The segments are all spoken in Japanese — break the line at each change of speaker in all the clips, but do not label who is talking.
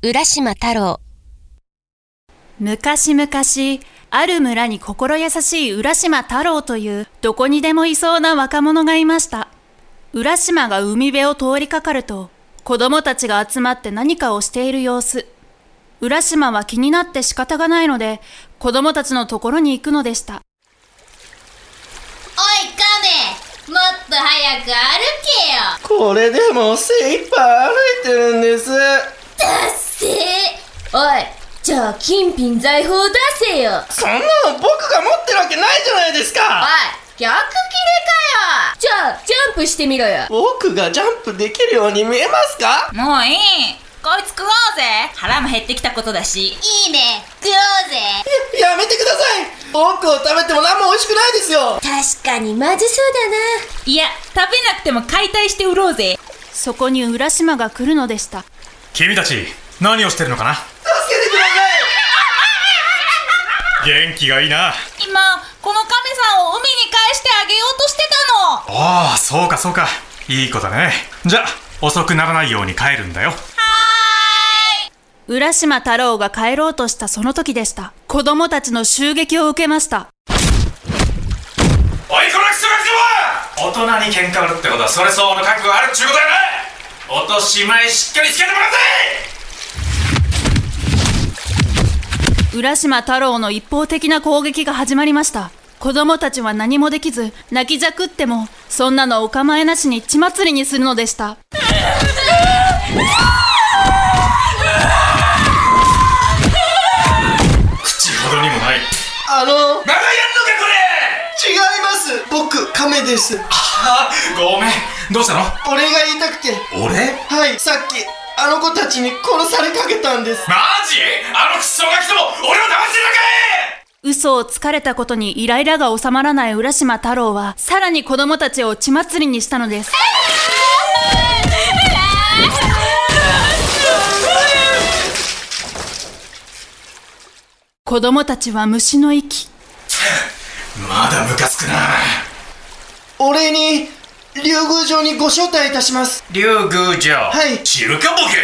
浦島太郎
昔々、ある村に心優しい浦島太郎というどこにでもいそうな若者がいました。浦島が海辺を通りかかると、子供たちが集まって何かをしている様子。浦島は気になって仕方がないので、子供たちのところに行くのでした。
おいカメもっと早く歩けよ
これでも精一杯歩いてるんです。
だっせーおいじゃあ金品財宝出せよ。おい
そんなの僕が持ってるわけないじゃないですか。
逆切れかよ。じゃあジャンプしてみろよ。
僕がジャンプできるように見えますか？
もういい。こいつ食おうぜ。腹も減ってきたことだし。
いいね。食おうぜ。
やめてください。僕を食べても何も美味しくないですよ。
確かにまずそうだな。い
や食べなくても解体して売ろうぜ。
そこに浦島が来るのでした。
君たち何をしてるのかな？
助けてくだ
元気がいいな。
今この亀さんを海に返してあげようとしてたの。
ああそうかそうか。いい子だね。じゃあ遅くならないように帰るんだよ。
浦島太郎が帰ろうとしたその時でした。子供たちの襲撃を受けました。
おいこのクソガキ大人に喧嘩売るってことはそれ相応の覚悟があるっちゅうことやな！落とし前しっかりつけてもらうぜ
浦島太郎の一方的な攻撃が始まりました。子供たちは何もできず、泣きじゃくっても、そんなのお構いなしに血祭りにするのでした。
口ほどにもない。
あの
まだやんのかこれ！
違います。僕亀です。
ああごめん。どうしたの？
俺が言いたくて。
俺？
はいさっきあの子たちに殺されかけたんです
マジ？あのクソガキども俺を騙してるのかい
嘘をつかれたことにイライラが収まらない浦島太郎は、さらに子供たちを血祭りにしたのです。子供たちは虫の息。
まだムカつくな
お礼に竜宮城にご招待いたします。
竜宮城。
はい。
知るかボケ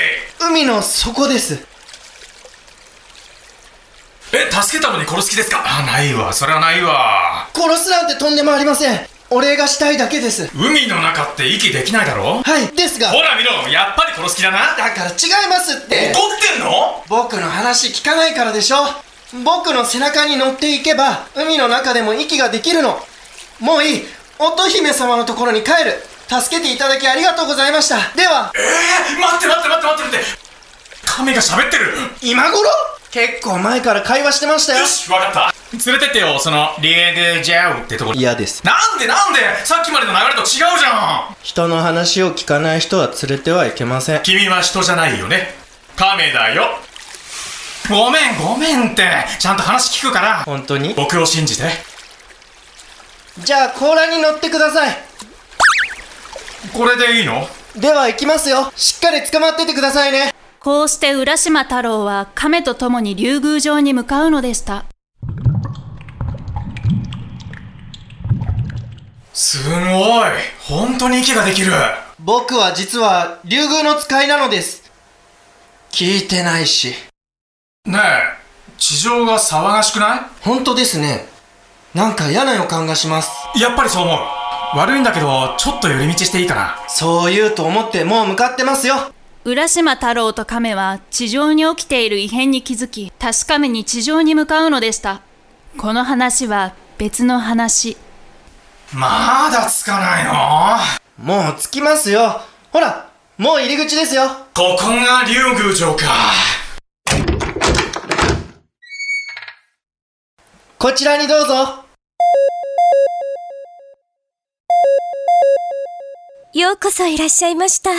海の底です。
え助けたのに殺す気ですか？あないわ。それはないわ。
殺すなんてとんでもありません。お礼がしたいだけです。
海の中って息できないだろ？
はい。ですが。
ほら見ろ。やっぱり殺す気だな。
だから違いますって。
怒ってんの？
僕の話聞かないからでしょ。僕の背中に乗っていけば海の中でも息ができるの。もういい乙姫様のところに帰る。助けていただきありがとうございました。では。
ええー、待って待って待って待って待って。亀が喋ってる。
今頃？結構前から会話してましたよ。
よしわかった。連れてってよそのリエグジャウってとこ。
嫌です。
なんでなんで？さっきまでの流れと違うじゃん。
人の話を聞かない人は連れてはいけません。
君は人じゃないよね。亀だよ。ごめんごめんって。ちゃんと話聞くから。
本当に？
僕を信じて
じゃあ甲羅に乗ってください。
これでいいの？
では行きますよ。しっかり捕まっててくださいね。
こうして浦島太郎は亀と共に竜宮城に向かうのでした。
すごい。本当に息ができる。
僕は実は竜宮の使いなのです。聞いてないし。
ねえ地上が騒がしくない？
本当ですねなんか嫌な予感がします。
やっぱりそう思う。悪いんだけどちょっと寄り道していいかな。
そう言うと思ってもう向かってますよ。
浦島太郎と亀は地上に起きている異変に気づき確かめに地上に向かうのでした。この話は別の話。
まだつかないの？
もう着きますよ。ほらもう入り口ですよ。
ここが竜宮城か。
こちらにどうぞ
ようこそいらっしゃいました。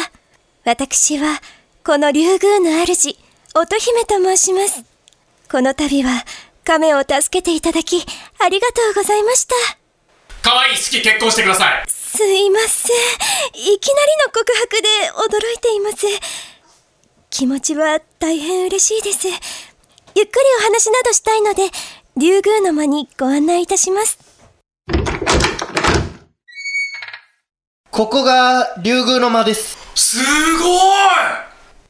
私は、この竜宮の主、乙姫と申します。この度は、亀を助けていただき、ありがとうございました。
可愛い好き結婚してください
すいません。いきなりの告白で驚いています。気持ちは大変嬉しいです。ゆっくりお話などしたいので、竜宮の間にご案内いたします。
ここが竜宮の間です。
すごい！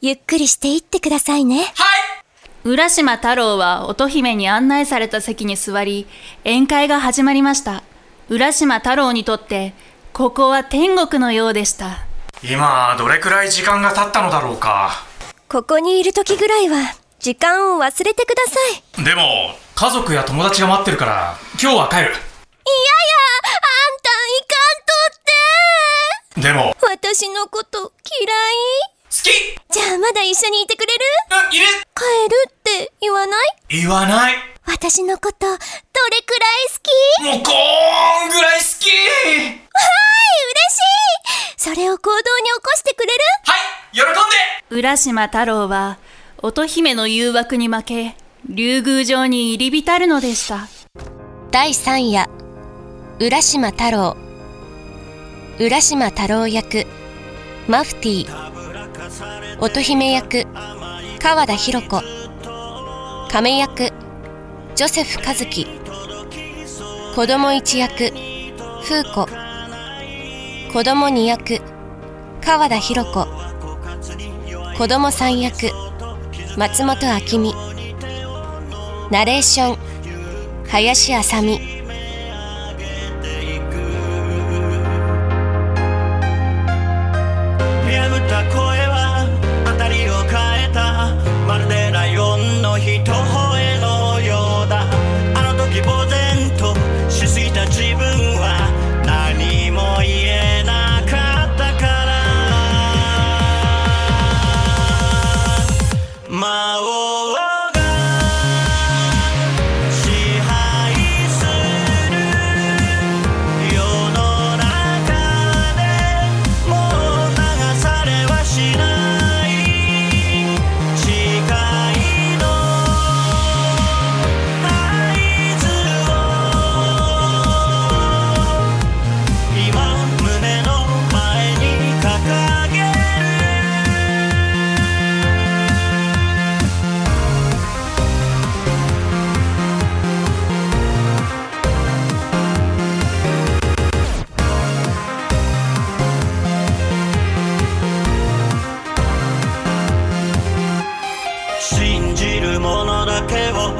ゆっくりしていってくださいね。
はい！
浦島太郎は乙姫に案内された席に座り宴会が始まりました。浦島太郎にとってここは天国のようでした。
今どれくらい時間が経ったのだろうか。
ここにいる時ぐらいは、時間を忘れてください。
でも家族や友達が待ってるから今日は帰るでも。
私のこと嫌い？
好き。
じゃあまだ一緒にいてくれる？
うんいる。
帰るって言わない？
言わない。
私のことどれくらい好き？
もうこーんぐらい好き。
はい嬉しい！それを行動に起こしてくれる？
はい喜んで。
浦島太郎は乙姫の誘惑に負け竜宮城に入り浸るのでした。
第3夜浦島太郎浦島太郎役マフティー乙姫役川田博子亀役ジョセフ和樹子供一役風子子供二役川田博子子供三役松本明美ナレーション林あさみ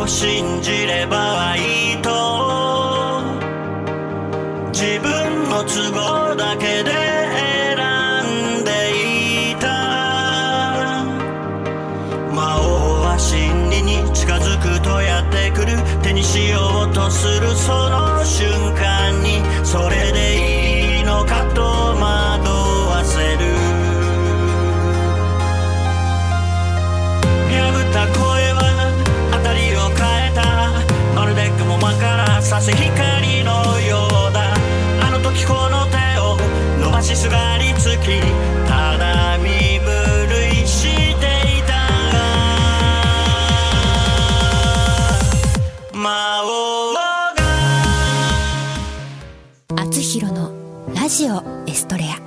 信じればいいと。自分の都合だけで選んでいた。魔王は真理に近づくとやってくる。手にしようとするその瞬間にそれで
ジオエストレア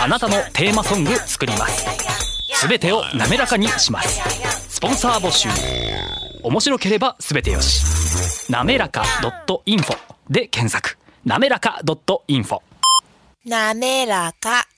あなたのテーマソング作りますすべてを滑らかにしますスポンサー募集面白ければすべてよしなめらか .info で検索なめらか .info
なめらか。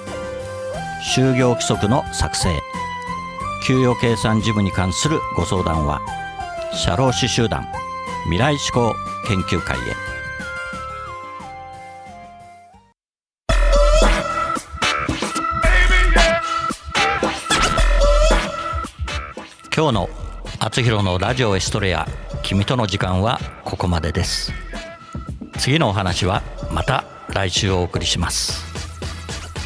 就業規則の作成。給与計算事務に関するご相談は社労士集団未来志向研究会へ。今日の「あつひろのラジオエストレア君との時間」はここまでです。次のお話はまた来週お送りします。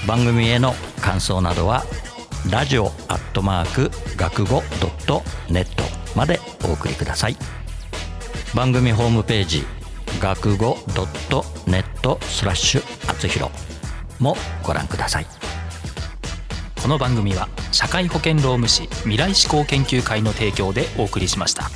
番組への感想などはラジオアットマーク学語ドットネットまでお送りください番組ホームページ学語ドットネットスラッシュあつひろもご覧ください
この番組は社会保険労務士未来志向研究会の提供でお送りしました。